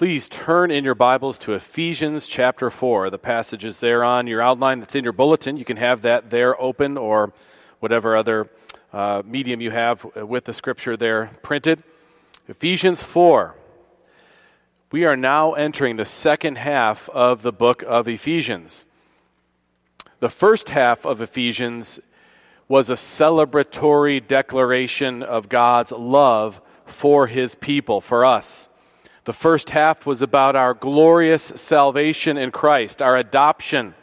Please turn in your Bibles to Ephesians chapter 4. The passage is there on your outline that's in your bulletin. You can have that there open or whatever other uh, medium you have with the scripture there printed. Ephesians 4. We are now entering the second half of the book of Ephesians. The first half of Ephesians was a celebratory declaration of God's love for his people, for us. The first half was about our glorious salvation in Christ, our adoption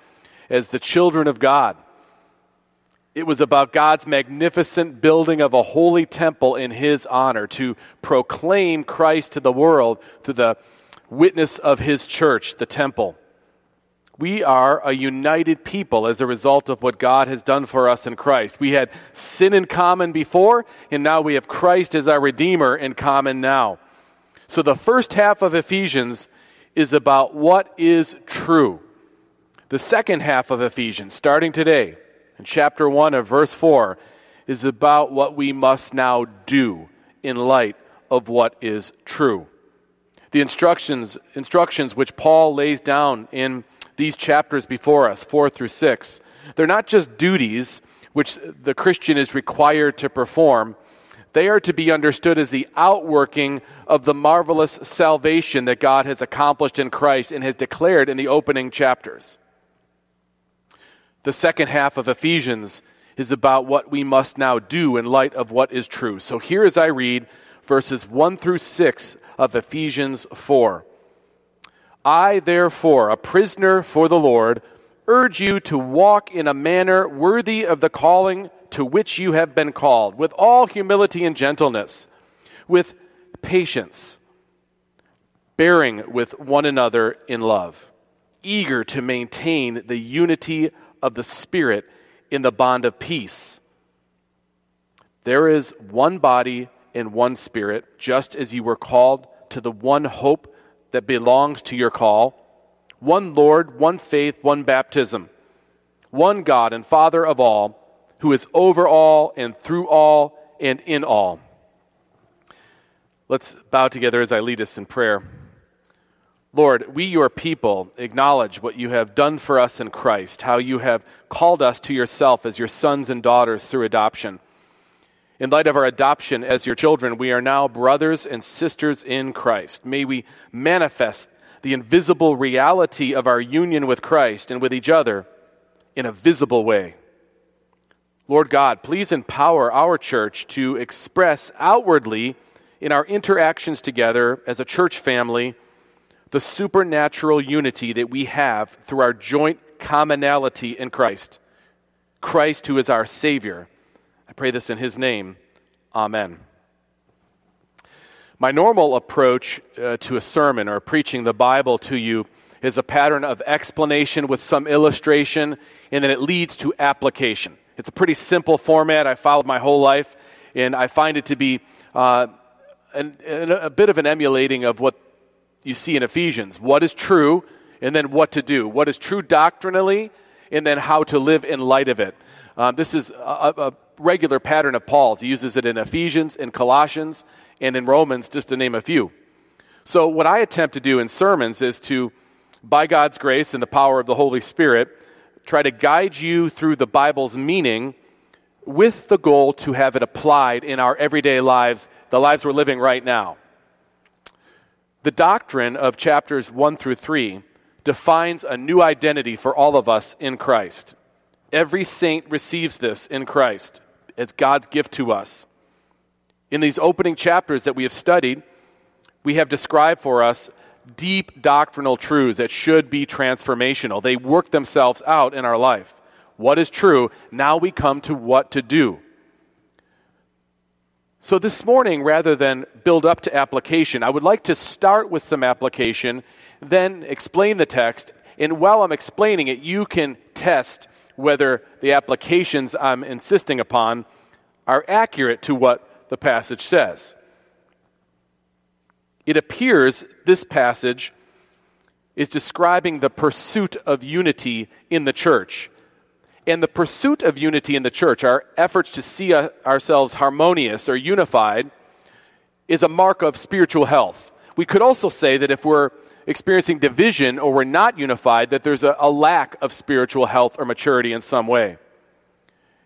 as the children of God. It was about God's magnificent building of a holy temple in His honor to proclaim Christ to the world through the witness of His church, the temple. We are a united people as a result of what God has done for us in Christ. We had sin in common before, and now we have Christ as our Redeemer in common now. So the first half of Ephesians is about what is true. The second half of Ephesians, starting today, in chapter 1 of verse 4 is about what we must now do in light of what is true. The instructions, instructions which Paul lays down in these chapters before us, 4 through 6, they're not just duties which the Christian is required to perform, they are to be understood as the outworking of the marvelous salvation that God has accomplished in Christ and has declared in the opening chapters. The second half of Ephesians is about what we must now do in light of what is true. So here as I read verses 1 through 6 of Ephesians 4. I, therefore, a prisoner for the Lord, urge you to walk in a manner worthy of the calling to which you have been called, with all humility and gentleness, with patience, bearing with one another in love, eager to maintain the unity of the Spirit in the bond of peace. There is one body and one Spirit, just as you were called to the one hope that belongs to your call one Lord, one faith, one baptism, one God and Father of all, who is over all and through all and in all. Let's bow together as I lead us in prayer. Lord, we, your people, acknowledge what you have done for us in Christ, how you have called us to yourself as your sons and daughters through adoption. In light of our adoption as your children, we are now brothers and sisters in Christ. May we manifest the invisible reality of our union with Christ and with each other in a visible way. Lord God, please empower our church to express outwardly in our interactions together as a church family the supernatural unity that we have through our joint commonality in Christ. Christ, who is our Savior. I pray this in His name. Amen. My normal approach uh, to a sermon or preaching the Bible to you is a pattern of explanation with some illustration, and then it leads to application. It's a pretty simple format I followed my whole life, and I find it to be uh, an, an, a bit of an emulating of what you see in Ephesians what is true, and then what to do. What is true doctrinally, and then how to live in light of it. Um, this is a, a, regular pattern of Paul's. He uses it in Ephesians, in Colossians, and in Romans, just to name a few. So, what I attempt to do in sermons is to, by God's grace and the power of the Holy Spirit, try to guide you through the Bible's meaning with the goal to have it applied in our everyday lives, the lives we're living right now. The doctrine of chapters 1 through 3 defines a new identity for all of us in Christ. Every saint receives this in Christ as God's gift to us. In these opening chapters that we have studied, we have described for us deep doctrinal truths that should be transformational. They work themselves out in our life. What is true? Now we come to what to do. So, this morning, rather than build up to application, I would like to start with some application, then explain the text, and while I'm explaining it, you can test whether the applications I'm insisting upon are accurate to what the passage says. It appears this passage is describing the pursuit of unity in the church. And the pursuit of unity in the church, our efforts to see ourselves harmonious or unified, is a mark of spiritual health. we could also say that if we're experiencing division or we're not unified, that there's a, a lack of spiritual health or maturity in some way.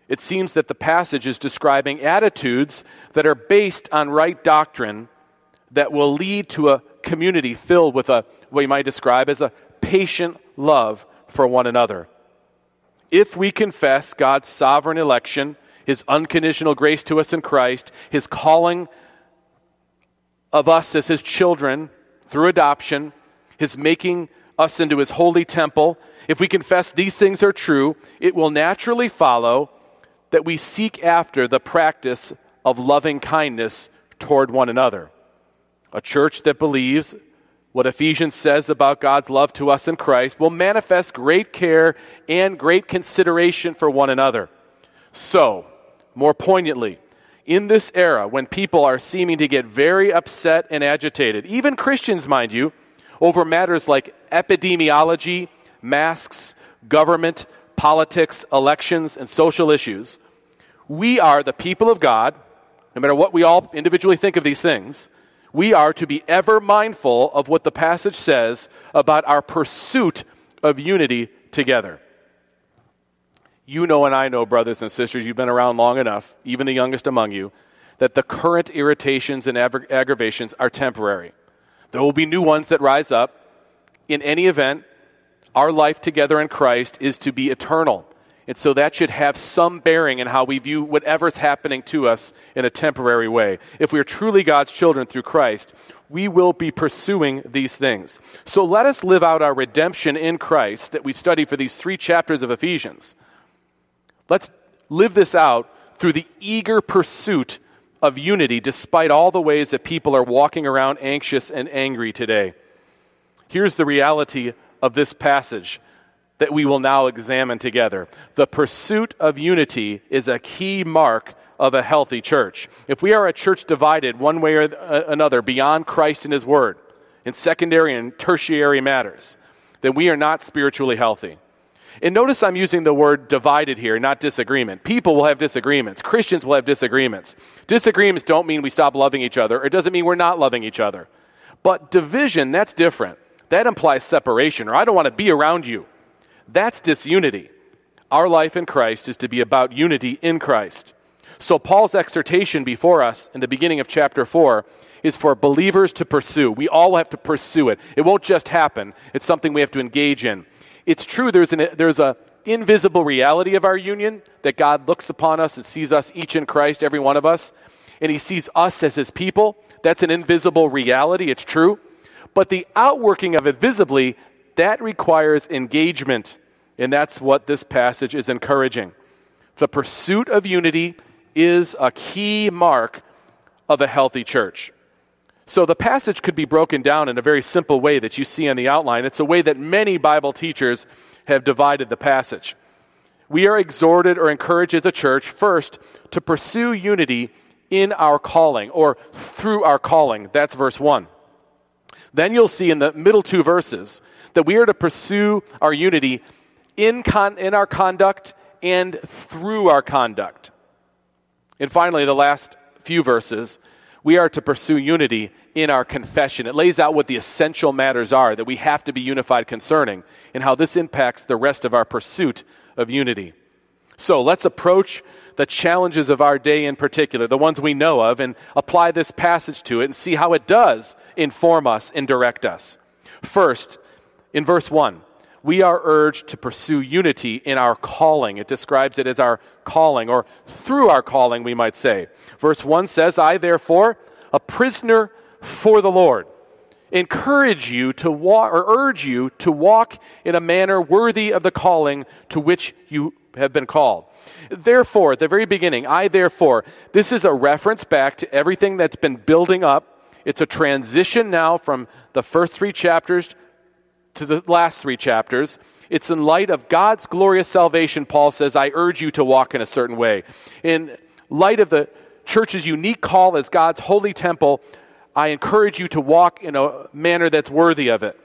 It seems that the passage is describing attitudes that are based on right doctrine that will lead to a community filled with a what you might describe as a patient love for one another. If we confess God's sovereign election, his unconditional grace to us in Christ, his calling of us as his children through adoption, his making us into his holy temple, if we confess these things are true, it will naturally follow that we seek after the practice of loving kindness toward one another. A church that believes what Ephesians says about God's love to us in Christ will manifest great care and great consideration for one another. So, more poignantly, in this era when people are seeming to get very upset and agitated, even Christians, mind you, over matters like epidemiology, masks, government, politics, elections, and social issues, we are the people of God, no matter what we all individually think of these things, we are to be ever mindful of what the passage says about our pursuit of unity together. You know, and I know, brothers and sisters, you've been around long enough, even the youngest among you, that the current irritations and aggravations are temporary. There will be new ones that rise up. In any event, our life together in Christ is to be eternal. And so that should have some bearing in how we view whatever's happening to us in a temporary way. If we are truly God's children through Christ, we will be pursuing these things. So let us live out our redemption in Christ that we study for these three chapters of Ephesians. Let's live this out through the eager pursuit of unity despite all the ways that people are walking around anxious and angry today. Here's the reality of this passage that we will now examine together. The pursuit of unity is a key mark of a healthy church. If we are a church divided one way or uh, another beyond Christ and His Word, in secondary and tertiary matters, then we are not spiritually healthy. And notice I'm using the word divided here, not disagreement. People will have disagreements. Christians will have disagreements. Disagreements don't mean we stop loving each other. It doesn't mean we're not loving each other. But division, that's different. That implies separation, or I don't want to be around you. That's disunity. Our life in Christ is to be about unity in Christ. So, Paul's exhortation before us in the beginning of chapter 4 is for believers to pursue. We all have to pursue it. It won't just happen, it's something we have to engage in. It's true, there's, an, there's a invisible reality of our union that God looks upon us and sees us each in Christ, every one of us, and He sees us as His people. That's an invisible reality, it's true. But the outworking of it visibly, that requires engagement. And that's what this passage is encouraging. The pursuit of unity is a key mark of a healthy church. So the passage could be broken down in a very simple way that you see on the outline. It's a way that many Bible teachers have divided the passage. We are exhorted or encouraged as a church, first, to pursue unity in our calling or through our calling. That's verse 1. Then you'll see in the middle two verses that we are to pursue our unity in, con- in our conduct and through our conduct. And finally, the last few verses, we are to pursue unity in our confession. It lays out what the essential matters are that we have to be unified concerning and how this impacts the rest of our pursuit of unity. So let's approach the challenges of our day in particular, the ones we know of, and apply this passage to it and see how it does inform us and direct us. First, in verse 1, we are urged to pursue unity in our calling. It describes it as our calling, or through our calling, we might say. Verse 1 says, I, therefore, a prisoner for the Lord, encourage you to walk, or urge you to walk in a manner worthy of the calling to which you have been called. Therefore, at the very beginning, I therefore, this is a reference back to everything that's been building up. It's a transition now from the first three chapters to the last three chapters. It's in light of God's glorious salvation, Paul says, I urge you to walk in a certain way. In light of the church's unique call as God's holy temple, I encourage you to walk in a manner that's worthy of it.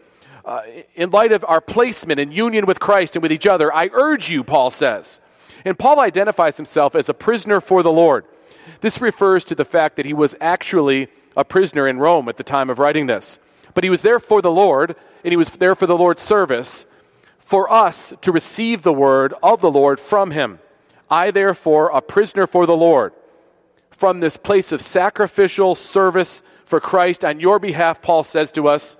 Uh, in light of our placement in union with Christ and with each other, I urge you, Paul says. And Paul identifies himself as a prisoner for the Lord. This refers to the fact that he was actually a prisoner in Rome at the time of writing this. But he was there for the Lord, and he was there for the Lord's service, for us to receive the word of the Lord from him. I, therefore, a prisoner for the Lord, from this place of sacrificial service for Christ on your behalf, Paul says to us,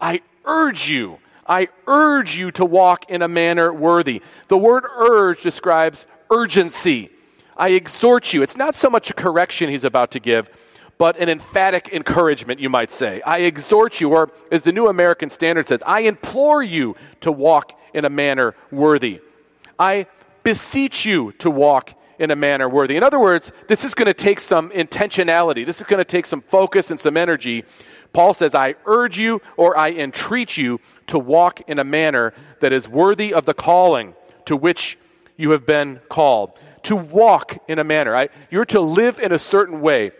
I urge you, I urge you to walk in a manner worthy. The word urge describes urgency. I exhort you. It's not so much a correction he's about to give, but an emphatic encouragement, you might say. I exhort you, or as the New American Standard says, I implore you to walk in a manner worthy. I beseech you to walk in a manner worthy. In other words, this is going to take some intentionality. This is going to take some focus and some energy. Paul says, I urge you or I entreat you to walk in a manner that is worthy of the calling to which you have been called. To walk in a manner. I, you're to live in a certain way,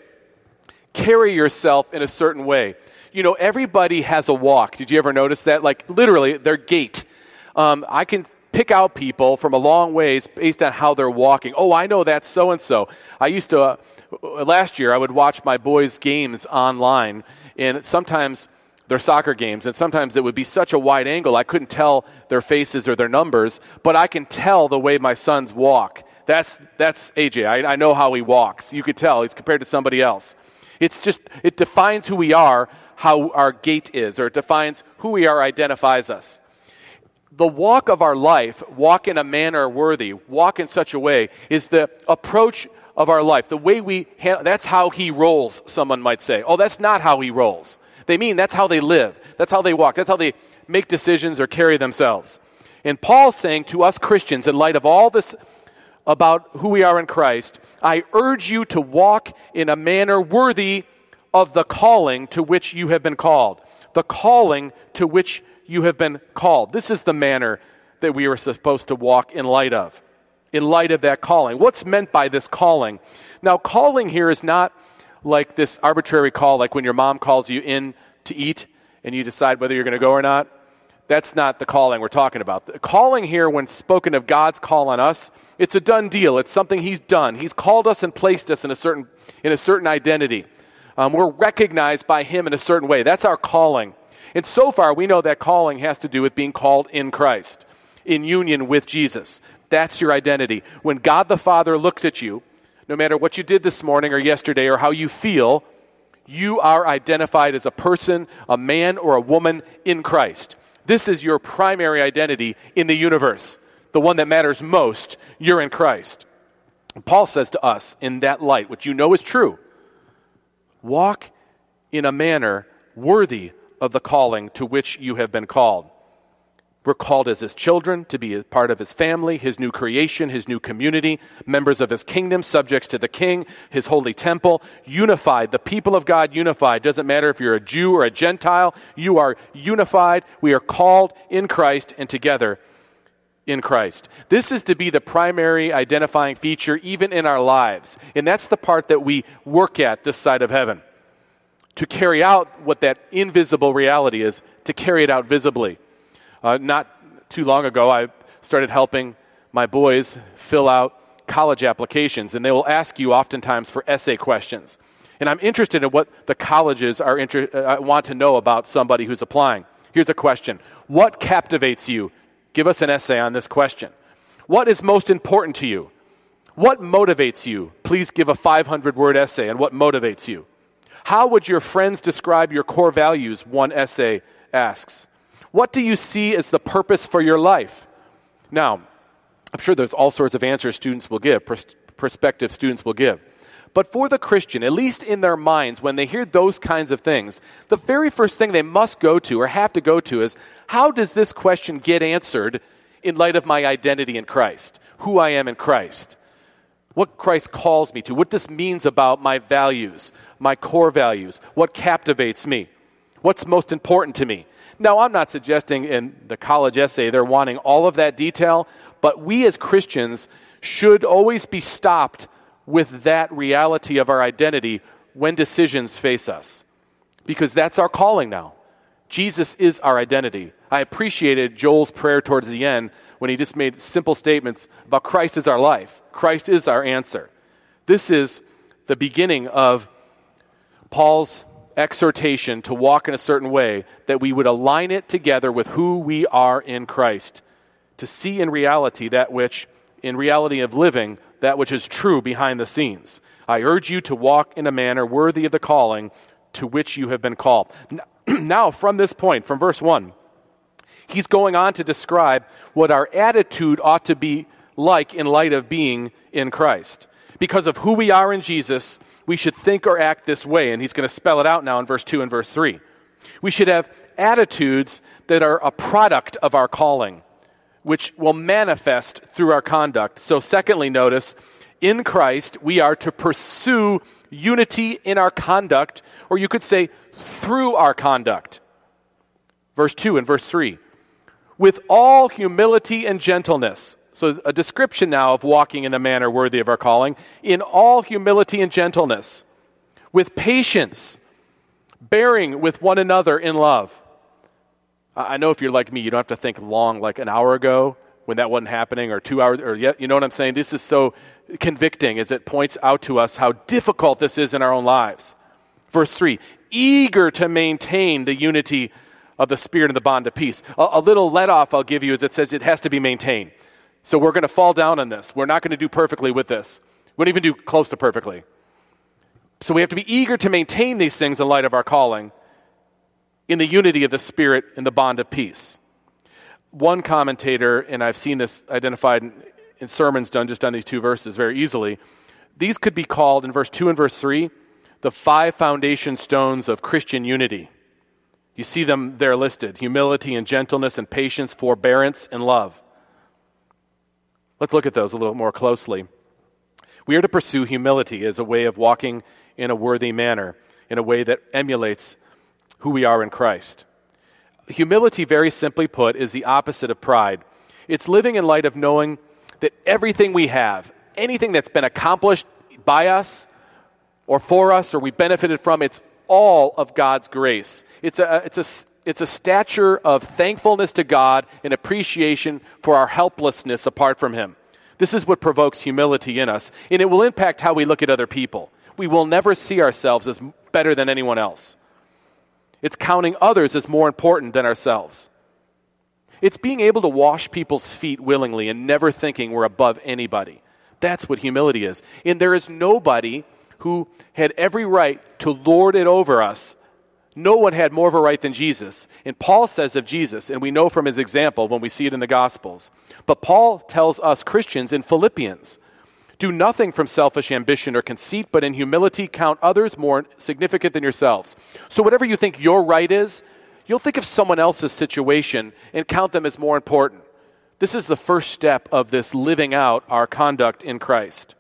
carry yourself in a certain way. You know, everybody has a walk. Did you ever notice that? Like, literally, their gait. Um, I can pick out people from a long ways based on how they're walking. Oh, I know that's so and so. I used to, uh, last year, I would watch my boys' games online, and sometimes their soccer games, and sometimes it would be such a wide angle I couldn't tell their faces or their numbers, but I can tell the way my sons walk. That's, that's AJ. I, I know how he walks. You could tell he's compared to somebody else. It's just, it defines who we are, how our gait is, or it defines who we are, identifies us the walk of our life, walk in a manner worthy, walk in such a way, is the approach of our life. The way we handle, that's how he rolls, someone might say. Oh, that's not how he rolls. They mean that's how they live. That's how they walk. That's how they make decisions or carry themselves. And Paul's saying to us Christians, in light of all this about who we are in Christ, I urge you to walk in a manner worthy of the calling to which you have been called. The calling to which you have been called. This is the manner that we are supposed to walk in light of, in light of that calling. What's meant by this calling? Now, calling here is not like this arbitrary call, like when your mom calls you in to eat and you decide whether you're going to go or not. That's not the calling we're talking about. The calling here, when spoken of God's call on us, it's a done deal. It's something He's done. He's called us and placed us in a certain, in a certain identity. Um, we're recognized by Him in a certain way. That's our calling. And so far, we know that calling has to do with being called in Christ, in union with Jesus. That's your identity. When God the Father looks at you, no matter what you did this morning or yesterday or how you feel, you are identified as a person, a man, or a woman in Christ. This is your primary identity in the universe, the one that matters most. You're in Christ. Paul says to us, in that light, which you know is true, walk in a manner worthy of the calling to which you have been called. We're called as his children to be a part of his family, his new creation, his new community, members of his kingdom, subjects to the king, his holy temple, unified. The people of God unified. Doesn't matter if you're a Jew or a Gentile, you are unified. We are called in Christ and together in Christ. This is to be the primary identifying feature even in our lives. And that's the part that we work at this side of heaven to carry out what that invisible reality is, to carry it out visibly. Uh, not too long ago, I started helping my boys fill out college applications, and they will ask you oftentimes for essay questions. And I'm interested in what the colleges are inter- uh, want to know about somebody who's applying. Here's a question What captivates you? Give us an essay on this question. What is most important to you? What motivates you? Please give a 500 word essay on what motivates you. How would your friends describe your core values? One essay asks. What do you see as the purpose for your life? Now, I'm sure there's all sorts of answers students will give, pers- prospective students will give. But for the Christian, at least in their minds, when they hear those kinds of things, the very first thing they must go to or have to go to is how does this question get answered in light of my identity in Christ, who I am in Christ? What Christ calls me to, what this means about my values, my core values, what captivates me, what's most important to me. Now, I'm not suggesting in the college essay they're wanting all of that detail, but we as Christians should always be stopped with that reality of our identity when decisions face us, because that's our calling now. Jesus is our identity. I appreciated Joel's prayer towards the end when he just made simple statements about Christ is our life, Christ is our answer. This is the beginning of Paul's exhortation to walk in a certain way, that we would align it together with who we are in Christ, to see in reality that which, in reality of living, that which is true behind the scenes. I urge you to walk in a manner worthy of the calling to which you have been called. Now, from this point, from verse 1, he's going on to describe what our attitude ought to be like in light of being in Christ. Because of who we are in Jesus, we should think or act this way. And he's going to spell it out now in verse 2 and verse 3. We should have attitudes that are a product of our calling, which will manifest through our conduct. So, secondly, notice in Christ, we are to pursue unity in our conduct, or you could say through our conduct. Verse 2 and verse 3. With all humility and gentleness. So, a description now of walking in a manner worthy of our calling. In all humility and gentleness. With patience, bearing with one another in love. I know if you're like me, you don't have to think long, like an hour ago when that wasn't happening, or two hours, or yet, you know what I'm saying? This is so convicting as it points out to us how difficult this is in our own lives. Verse 3 eager to maintain the unity of the Spirit and the bond of peace. A, a little let off I'll give you is it says it has to be maintained. So we're going to fall down on this. We're not going to do perfectly with this. We won't even do close to perfectly. So we have to be eager to maintain these things in light of our calling in the unity of the Spirit and the bond of peace. One commentator, and I've seen this identified in, in sermons done just on these two verses very easily, these could be called in verse 2 and verse 3 the five foundation stones of Christian unity. You see them there listed humility and gentleness and patience, forbearance and love. Let's look at those a little more closely. We are to pursue humility as a way of walking in a worthy manner, in a way that emulates who we are in Christ. Humility, very simply put, is the opposite of pride. It's living in light of knowing that everything we have, anything that's been accomplished by us or for us or we benefited from, it's all of God's grace. It's a, it's a, it's a stature of thankfulness to God and appreciation for our helplessness apart from Him. This is what provokes humility in us, and it will impact how we look at other people. We will never see ourselves as better than anyone else. It's counting others as more important than ourselves. It's being able to wash people's feet willingly and never thinking we're above anybody. That's what humility is. And there is nobody who had every right to lord it over us. No one had more of a right than Jesus. And Paul says of Jesus, and we know from his example when we see it in the Gospels. But Paul tells us Christians in Philippians do nothing from selfish ambition or conceit, but in humility count others more significant than yourselves. So, whatever you think your right is, you'll think of someone else's situation and count them as more important. This is the first step of this living out our conduct in Christ.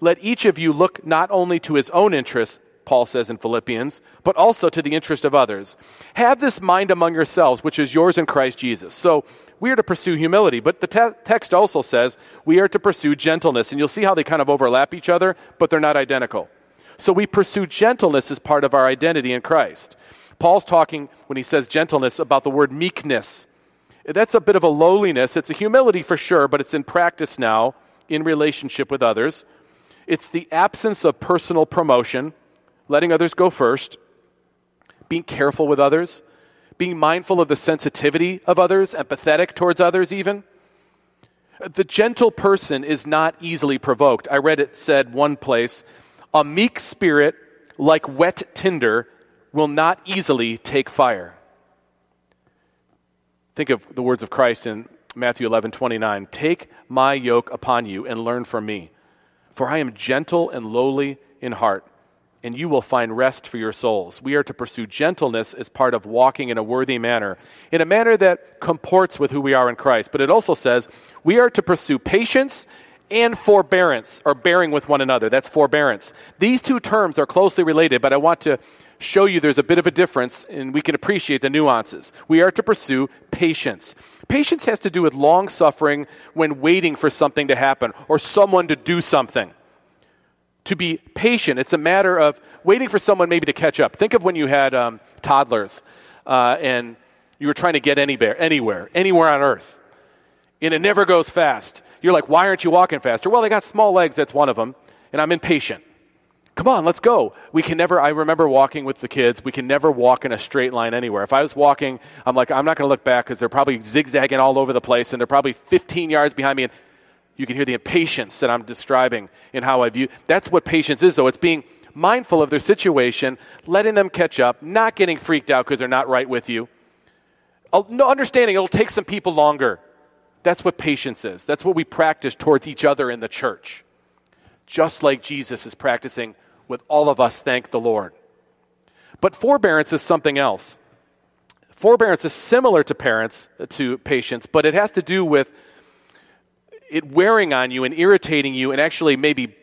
Let each of you look not only to his own interests, Paul says in Philippians, but also to the interest of others. Have this mind among yourselves, which is yours in Christ Jesus. So we are to pursue humility, but the te- text also says we are to pursue gentleness. And you'll see how they kind of overlap each other, but they're not identical. So we pursue gentleness as part of our identity in Christ. Paul's talking, when he says gentleness, about the word meekness. That's a bit of a lowliness. It's a humility for sure, but it's in practice now in relationship with others. It's the absence of personal promotion, letting others go first, being careful with others, being mindful of the sensitivity of others, empathetic towards others, even. The gentle person is not easily provoked. I read it said one place a meek spirit, like wet tinder, will not easily take fire. Think of the words of Christ in Matthew 11 29. Take my yoke upon you and learn from me for I am gentle and lowly in heart, and you will find rest for your souls. We are to pursue gentleness as part of walking in a worthy manner, in a manner that comports with who we are in Christ. But it also says we are to pursue patience and forbearance, or bearing with one another. That's forbearance. These two terms are closely related, but I want to show you there's a bit of a difference and we can appreciate the nuances. We are to pursue patience. Patience has to do with long suffering when waiting for something to happen or someone to do something. To be patient, it's a matter of waiting for someone maybe to catch up. Think of when you had um, toddlers uh, and you were trying to get anywhere, anywhere, anywhere on earth, and it never goes fast. You're like, why aren't you walking faster? Well, they got small legs, that's one of them, and I'm impatient. Come on, let's go. We can never, I remember walking with the kids, we can never walk in a straight line anywhere. If I was walking, I'm like, I'm not going to look back because they're probably zigzagging all over the place and they're probably 15 yards behind me. And you can hear the impatience that I'm describing in how I view. That's what patience is, though. It's being mindful of their situation, letting them catch up, not getting freaked out because they're not right with you. No understanding it'll take some people longer. That's what patience is. That's what we practice towards each other in the church. Just like Jesus is practicing with all of us, thank the Lord. But forbearance is something else. Forbearance is similar to parents, to patience, but it has to do with it wearing on you and irritating you and actually maybe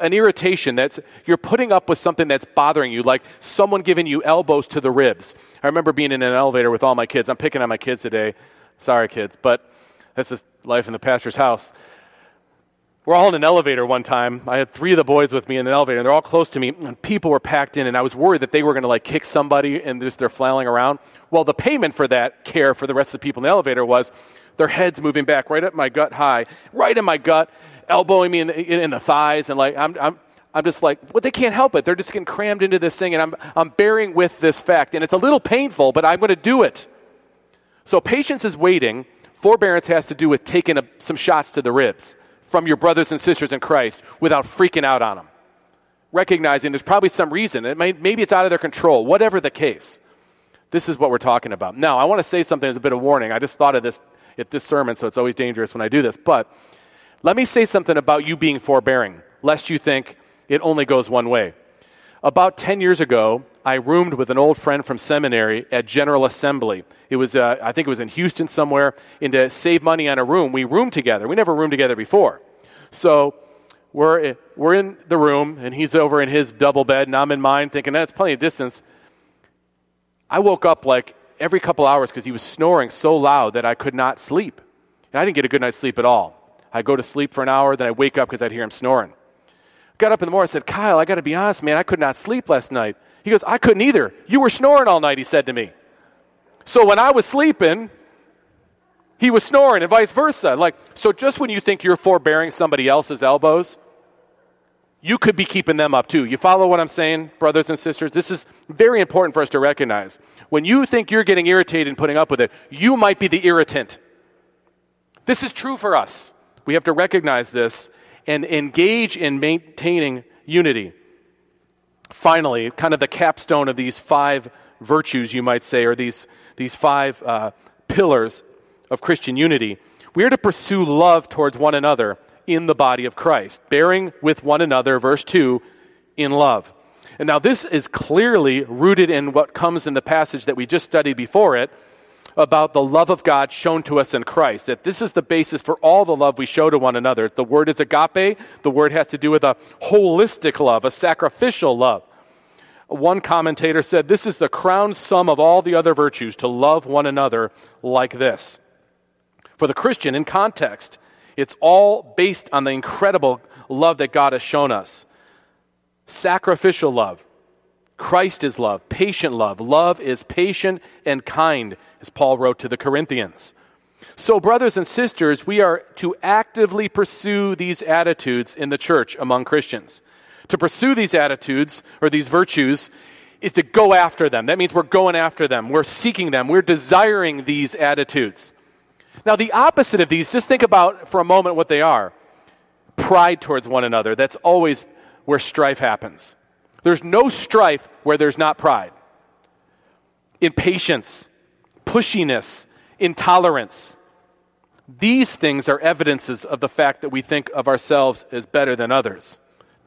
an irritation that's you're putting up with something that's bothering you like someone giving you elbows to the ribs i remember being in an elevator with all my kids i'm picking on my kids today sorry kids but that's just life in the pastor's house we're all in an elevator one time i had three of the boys with me in an elevator and they're all close to me and people were packed in and i was worried that they were going to like kick somebody and just they're flailing around well the payment for that care for the rest of the people in the elevator was their heads moving back right up my gut high right in my gut elbowing me in the, in the thighs, and like I'm, I'm, I'm just like, well, they can't help it. They're just getting crammed into this thing, and I'm, I'm bearing with this fact. And it's a little painful, but I'm going to do it. So patience is waiting. Forbearance has to do with taking a, some shots to the ribs from your brothers and sisters in Christ without freaking out on them. Recognizing there's probably some reason. It may, maybe it's out of their control, whatever the case. This is what we're talking about. Now, I want to say something as a bit of warning. I just thought of this at this sermon, so it's always dangerous when I do this. But let me say something about you being forbearing, lest you think it only goes one way. About 10 years ago, I roomed with an old friend from seminary at General Assembly. It was, uh, I think it was in Houston somewhere. And to save money on a room, we roomed together. We never roomed together before. So we're, we're in the room, and he's over in his double bed, and I'm in mine, thinking that's plenty of distance. I woke up like every couple hours because he was snoring so loud that I could not sleep. And I didn't get a good night's sleep at all. I go to sleep for an hour, then I wake up because I'd hear him snoring. Got up in the morning and said, Kyle, I got to be honest, man, I could not sleep last night. He goes, I couldn't either. You were snoring all night, he said to me. So when I was sleeping, he was snoring and vice versa. Like, so just when you think you're forbearing somebody else's elbows, you could be keeping them up too. You follow what I'm saying, brothers and sisters? This is very important for us to recognize. When you think you're getting irritated and putting up with it, you might be the irritant. This is true for us. We have to recognize this and engage in maintaining unity. Finally, kind of the capstone of these five virtues, you might say, or these, these five uh, pillars of Christian unity, we are to pursue love towards one another in the body of Christ, bearing with one another, verse 2, in love. And now, this is clearly rooted in what comes in the passage that we just studied before it, about the love of God shown to us in Christ. That this is the basis for all the love we show to one another. The word is agape. The word has to do with a holistic love, a sacrificial love. One commentator said, This is the crown sum of all the other virtues to love one another like this. For the Christian, in context, it's all based on the incredible love that God has shown us. Sacrificial love, Christ is love, patient love. Love is patient and kind, as Paul wrote to the Corinthians. So, brothers and sisters, we are to actively pursue these attitudes in the church among Christians. To pursue these attitudes or these virtues is to go after them. That means we're going after them, we're seeking them, we're desiring these attitudes. Now, the opposite of these, just think about for a moment what they are pride towards one another. That's always where strife happens. There's no strife where there's not pride. Impatience, pushiness, intolerance. These things are evidences of the fact that we think of ourselves as better than others.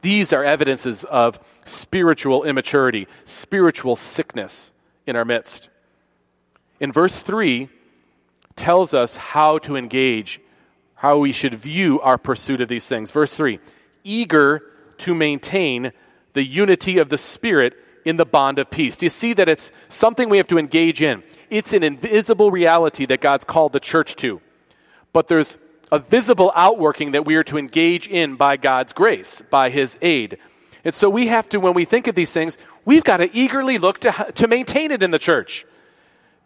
These are evidences of spiritual immaturity, spiritual sickness in our midst. In verse 3 tells us how to engage, how we should view our pursuit of these things. Verse 3 eager to maintain the unity of the Spirit in the bond of peace. Do you see that it's something we have to engage in? It's an invisible reality that God's called the church to. But there's a visible outworking that we are to engage in by God's grace, by His aid. And so we have to, when we think of these things, we've got to eagerly look to, to maintain it in the church.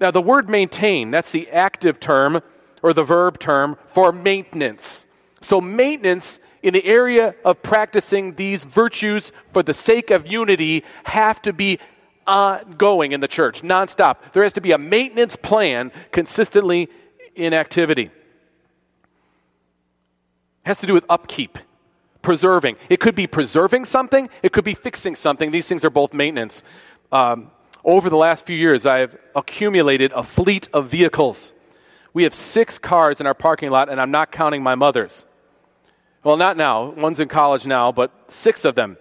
Now, the word maintain, that's the active term or the verb term for maintenance. So, maintenance in the area of practicing these virtues for the sake of unity have to be ongoing in the church, nonstop. There has to be a maintenance plan consistently in activity. It has to do with upkeep, preserving. It could be preserving something, it could be fixing something. These things are both maintenance. Um, over the last few years, I've accumulated a fleet of vehicles. We have six cars in our parking lot, and I'm not counting my mother's. Well, not now. One's in college now, but six of them.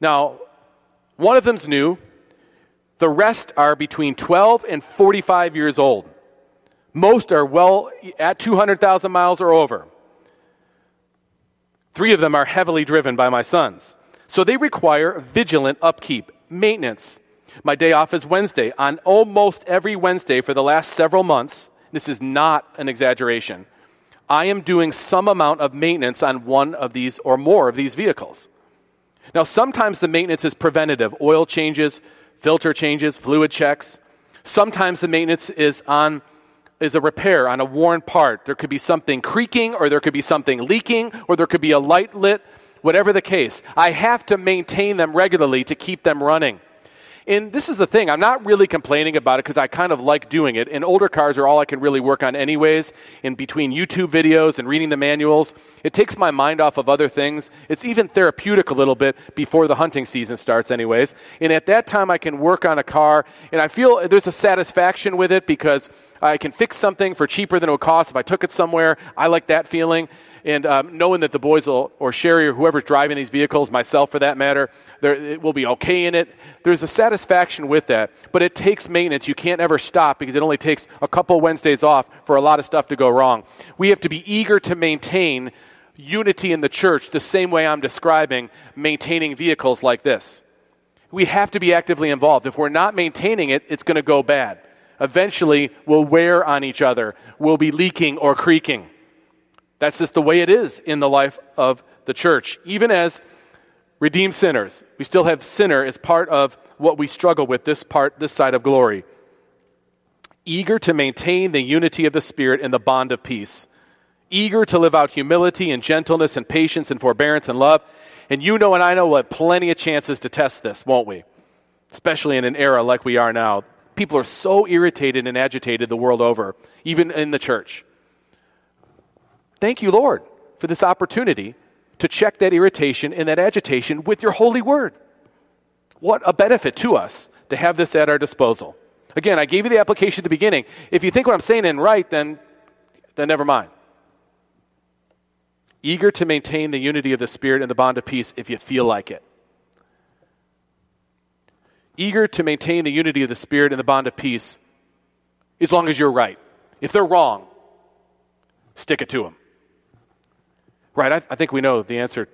Now, one of them's new. The rest are between 12 and 45 years old. Most are well at 200,000 miles or over. Three of them are heavily driven by my sons. So they require vigilant upkeep, maintenance. My day off is Wednesday. On almost every Wednesday for the last several months, this is not an exaggeration, I am doing some amount of maintenance on one of these or more of these vehicles. Now, sometimes the maintenance is preventative oil changes, filter changes, fluid checks. Sometimes the maintenance is on is a repair on a worn part. There could be something creaking, or there could be something leaking, or there could be a light lit, whatever the case. I have to maintain them regularly to keep them running. And this is the thing, I'm not really complaining about it because I kind of like doing it. And older cars are all I can really work on, anyways. In between YouTube videos and reading the manuals, it takes my mind off of other things. It's even therapeutic a little bit before the hunting season starts, anyways. And at that time, I can work on a car, and I feel there's a satisfaction with it because I can fix something for cheaper than it would cost if I took it somewhere. I like that feeling. And um, knowing that the boys will, or Sherry or whoever's driving these vehicles, myself for that matter, it will be okay in it. There's a satisfaction with that. But it takes maintenance. You can't ever stop because it only takes a couple Wednesdays off for a lot of stuff to go wrong. We have to be eager to maintain unity in the church the same way I'm describing maintaining vehicles like this. We have to be actively involved. If we're not maintaining it, it's going to go bad eventually will wear on each other, will be leaking or creaking. That's just the way it is in the life of the church. Even as redeemed sinners, we still have sinner as part of what we struggle with this part, this side of glory. Eager to maintain the unity of the Spirit in the bond of peace. Eager to live out humility and gentleness and patience and forbearance and love. And you know and I know we'll have plenty of chances to test this, won't we? Especially in an era like we are now. People are so irritated and agitated the world over, even in the church. Thank you, Lord, for this opportunity to check that irritation and that agitation with your holy word. What a benefit to us to have this at our disposal. Again, I gave you the application at the beginning. If you think what I'm saying is right, then, then never mind. Eager to maintain the unity of the Spirit and the bond of peace if you feel like it eager to maintain the unity of the Spirit and the bond of peace as long as you're right. If they're wrong, stick it to them. Right? I, I think we know the answer.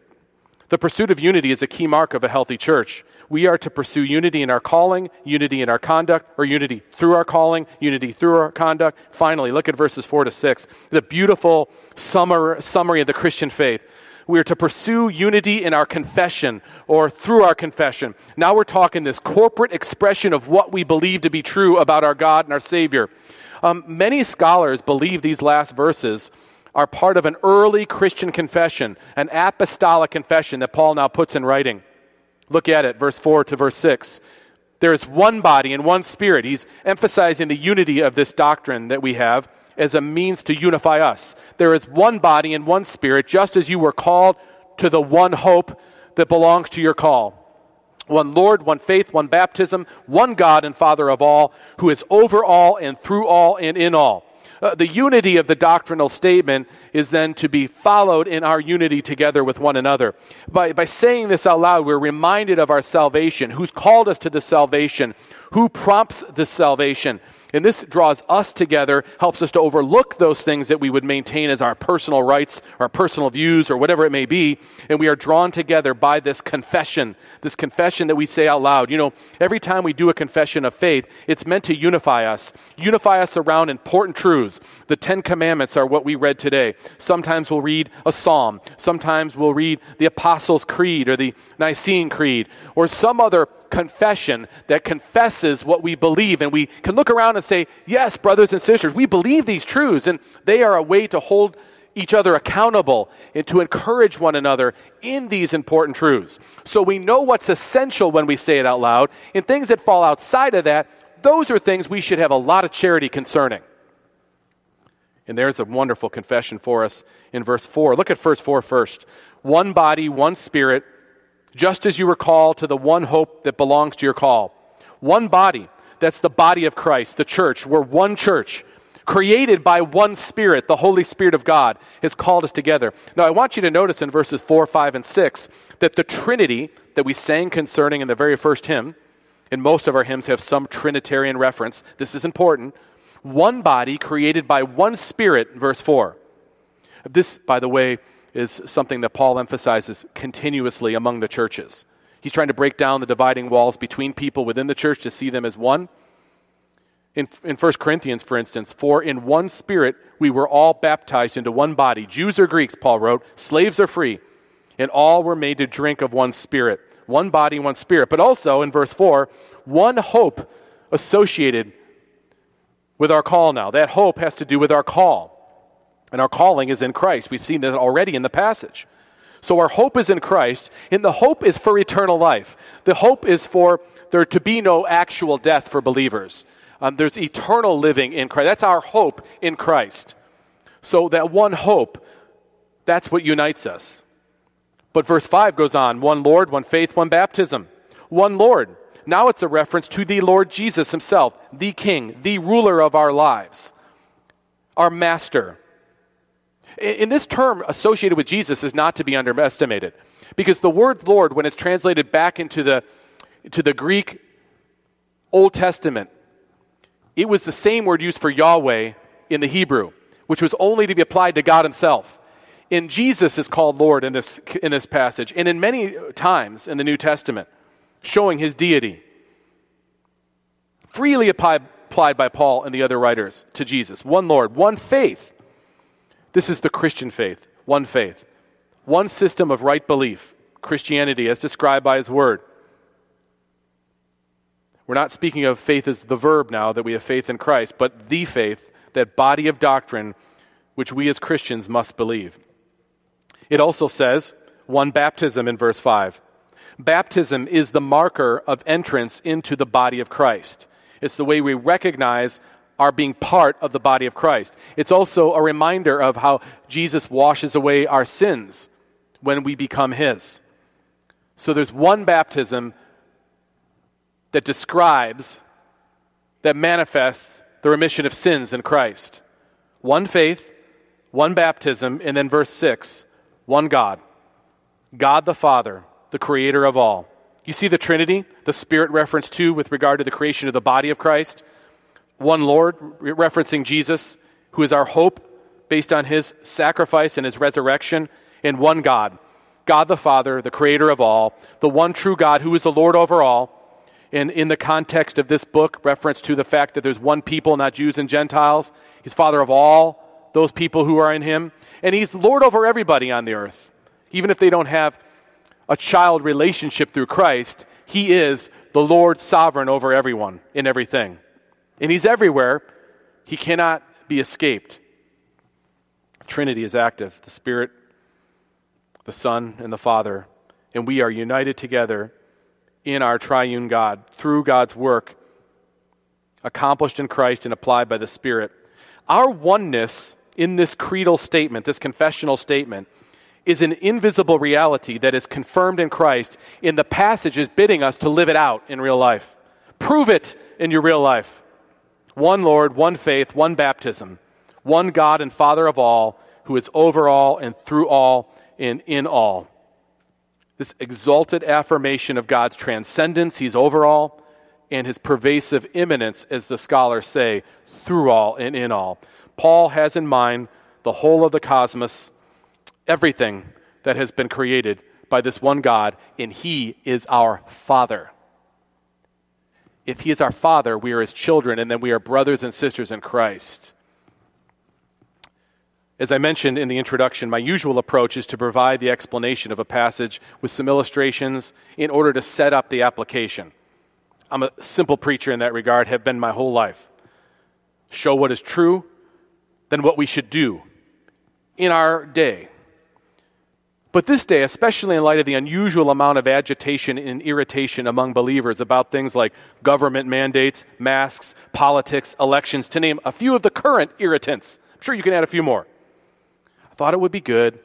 The pursuit of unity is a key mark of a healthy church. We are to pursue unity in our calling, unity in our conduct, or unity through our calling, unity through our conduct. Finally, look at verses 4 to 6. The beautiful summary of the Christian faith we are to pursue unity in our confession or through our confession. Now we're talking this corporate expression of what we believe to be true about our God and our Savior. Um, many scholars believe these last verses are part of an early Christian confession, an apostolic confession that Paul now puts in writing. Look at it, verse 4 to verse 6. There is one body and one spirit. He's emphasizing the unity of this doctrine that we have as a means to unify us. There is one body and one spirit, just as you were called to the one hope that belongs to your call. One Lord, one faith, one baptism, one God and Father of all, who is over all and through all and in all. Uh, the unity of the doctrinal statement is then to be followed in our unity together with one another. By, by saying this out loud, we're reminded of our salvation, who's called us to the salvation, who prompts the salvation. And this draws us together, helps us to overlook those things that we would maintain as our personal rights, our personal views, or whatever it may be. And we are drawn together by this confession, this confession that we say out loud. You know, every time we do a confession of faith, it's meant to unify us, unify us around important truths. The Ten Commandments are what we read today. Sometimes we'll read a psalm, sometimes we'll read the Apostles' Creed or the Nicene Creed, or some other confession that confesses what we believe. And we can look around and say, yes, brothers and sisters, we believe these truths. And they are a way to hold each other accountable and to encourage one another in these important truths. So we know what's essential when we say it out loud, and things that fall outside of that, those are things we should have a lot of charity concerning. And there's a wonderful confession for us in verse 4. Look at verse 4 first. One body, one spirit, just as you were called to the one hope that belongs to your call. One body, that's the body of Christ, the church. We're one church created by one Spirit, the Holy Spirit of God, has called us together. Now, I want you to notice in verses 4, 5, and 6 that the Trinity that we sang concerning in the very first hymn, and most of our hymns have some Trinitarian reference. This is important. One body created by one Spirit, verse 4. This, by the way, is something that Paul emphasizes continuously among the churches. He's trying to break down the dividing walls between people within the church to see them as one. In, in 1 Corinthians, for instance, for in one spirit we were all baptized into one body. Jews or Greeks, Paul wrote, slaves or free, and all were made to drink of one spirit. One body, one spirit. But also in verse 4, one hope associated with our call now. That hope has to do with our call. And our calling is in Christ. We've seen that already in the passage. So our hope is in Christ, and the hope is for eternal life. The hope is for there to be no actual death for believers. Um, there's eternal living in Christ. That's our hope in Christ. So that one hope, that's what unites us. But verse 5 goes on one Lord, one faith, one baptism. One Lord. Now it's a reference to the Lord Jesus himself, the King, the ruler of our lives, our master. In this term associated with Jesus is not to be underestimated because the word Lord, when it's translated back into the, to the Greek Old Testament, it was the same word used for Yahweh in the Hebrew, which was only to be applied to God Himself. And Jesus is called Lord in this, in this passage, and in many times in the New Testament, showing His deity. Freely applied, applied by Paul and the other writers to Jesus. One Lord, one faith. This is the Christian faith, one faith. One system of right belief, Christianity as described by His Word. We're not speaking of faith as the verb now, that we have faith in Christ, but the faith, that body of doctrine which we as Christians must believe. It also says, one baptism in verse 5. Baptism is the marker of entrance into the body of Christ. It's the way we recognize our being part of the body of Christ. It's also a reminder of how Jesus washes away our sins when we become His. So there's one baptism that describes, that manifests the remission of sins in Christ. One faith, one baptism, and then verse 6 one God. God the Father, the creator of all. You see the Trinity, the Spirit reference to with regard to the creation of the body of Christ. One Lord, referencing Jesus, who is our hope based on his sacrifice and his resurrection. And one God, God the Father, the creator of all, the one true God who is the Lord over all in, in the context of this book, reference to the fact that there's one people, not Jews and Gentiles. He's Father of all those people who are in Him. And He's Lord over everybody on the earth. Even if they don't have a child relationship through Christ, He is the Lord sovereign over everyone in everything. And He's everywhere. He cannot be escaped. Trinity is active the Spirit, the Son, and the Father. And we are united together in our triune God through God's work accomplished in Christ and applied by the Spirit. Our oneness in this creedal statement, this confessional statement, is an invisible reality that is confirmed in Christ in the passages bidding us to live it out in real life. Prove it in your real life. One Lord, one faith, one baptism, one God and Father of all, who is over all and through all and in all this exalted affirmation of God's transcendence, He's over all, and His pervasive immanence, as the scholars say, through all and in all. Paul has in mind the whole of the cosmos, everything that has been created by this one God, and He is our Father. If He is our Father, we are His children, and then we are brothers and sisters in Christ. As I mentioned in the introduction, my usual approach is to provide the explanation of a passage with some illustrations in order to set up the application. I'm a simple preacher in that regard, have been my whole life. Show what is true, then what we should do in our day. But this day, especially in light of the unusual amount of agitation and irritation among believers about things like government mandates, masks, politics, elections, to name a few of the current irritants, I'm sure you can add a few more. I thought it would be good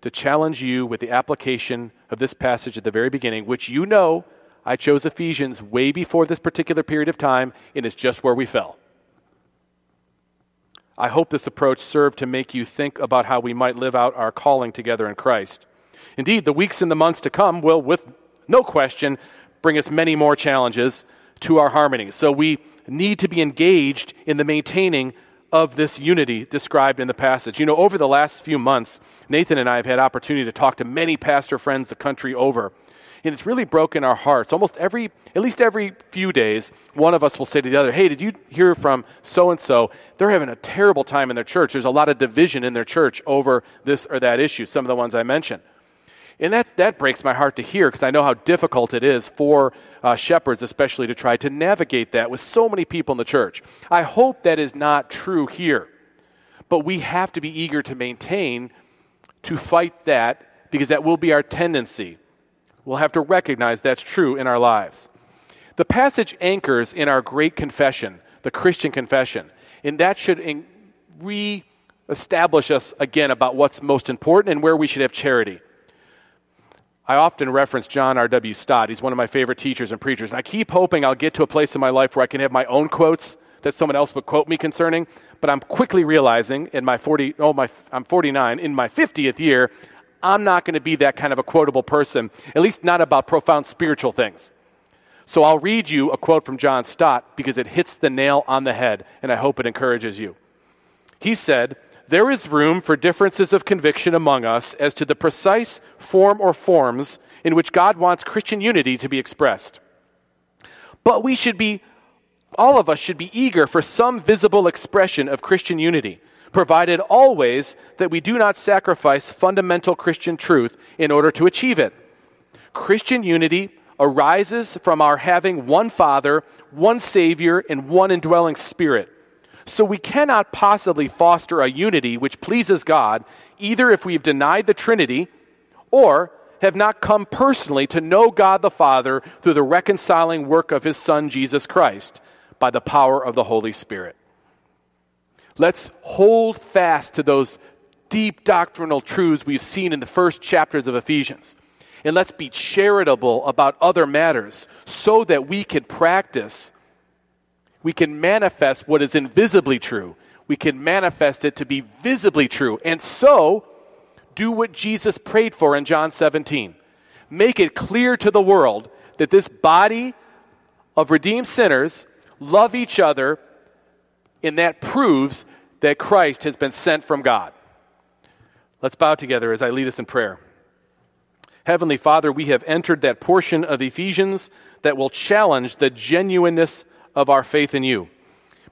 to challenge you with the application of this passage at the very beginning, which you know I chose Ephesians way before this particular period of time, and it's just where we fell. I hope this approach served to make you think about how we might live out our calling together in Christ. Indeed, the weeks and the months to come will, with no question, bring us many more challenges to our harmony. So we need to be engaged in the maintaining of this unity described in the passage. You know, over the last few months, Nathan and I have had opportunity to talk to many pastor friends the country over. And it's really broken our hearts. Almost every, at least every few days, one of us will say to the other, Hey, did you hear from so and so? They're having a terrible time in their church. There's a lot of division in their church over this or that issue, some of the ones I mentioned. And that, that breaks my heart to hear because I know how difficult it is for uh, shepherds, especially, to try to navigate that with so many people in the church. I hope that is not true here. But we have to be eager to maintain, to fight that, because that will be our tendency. We'll have to recognize that's true in our lives. The passage anchors in our great confession, the Christian confession, and that should re establish us again about what's most important and where we should have charity. I often reference John R.W. Stott. He's one of my favorite teachers and preachers. And I keep hoping I'll get to a place in my life where I can have my own quotes that someone else would quote me concerning. But I'm quickly realizing in my 40, oh, my, I'm 49, in my 50th year, I'm not going to be that kind of a quotable person, at least not about profound spiritual things. So I'll read you a quote from John Stott because it hits the nail on the head, and I hope it encourages you. He said, There is room for differences of conviction among us as to the precise form or forms in which God wants Christian unity to be expressed. But we should be, all of us should be eager for some visible expression of Christian unity provided always that we do not sacrifice fundamental Christian truth in order to achieve it. Christian unity arises from our having one Father, one Savior, and one indwelling Spirit. So we cannot possibly foster a unity which pleases God either if we've denied the Trinity or have not come personally to know God the Father through the reconciling work of His Son, Jesus Christ, by the power of the Holy Spirit. Let's hold fast to those deep doctrinal truths we've seen in the first chapters of Ephesians. And let's be charitable about other matters so that we can practice, we can manifest what is invisibly true. We can manifest it to be visibly true. And so, do what Jesus prayed for in John 17. Make it clear to the world that this body of redeemed sinners love each other and that proves that Christ has been sent from God. Let's bow together as I lead us in prayer. Heavenly Father, we have entered that portion of Ephesians that will challenge the genuineness of our faith in you.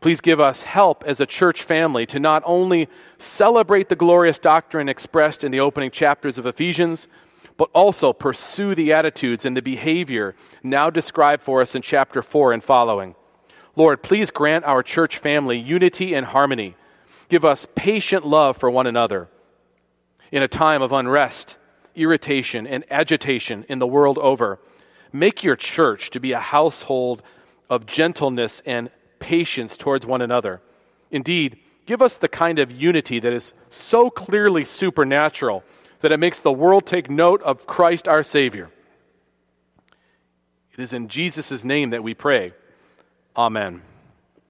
Please give us help as a church family to not only celebrate the glorious doctrine expressed in the opening chapters of Ephesians, but also pursue the attitudes and the behavior now described for us in chapter 4 and following. Lord, please grant our church family unity and harmony. Give us patient love for one another. In a time of unrest, irritation, and agitation in the world over, make your church to be a household of gentleness and patience towards one another. Indeed, give us the kind of unity that is so clearly supernatural that it makes the world take note of Christ our Savior. It is in Jesus' name that we pray. Amen.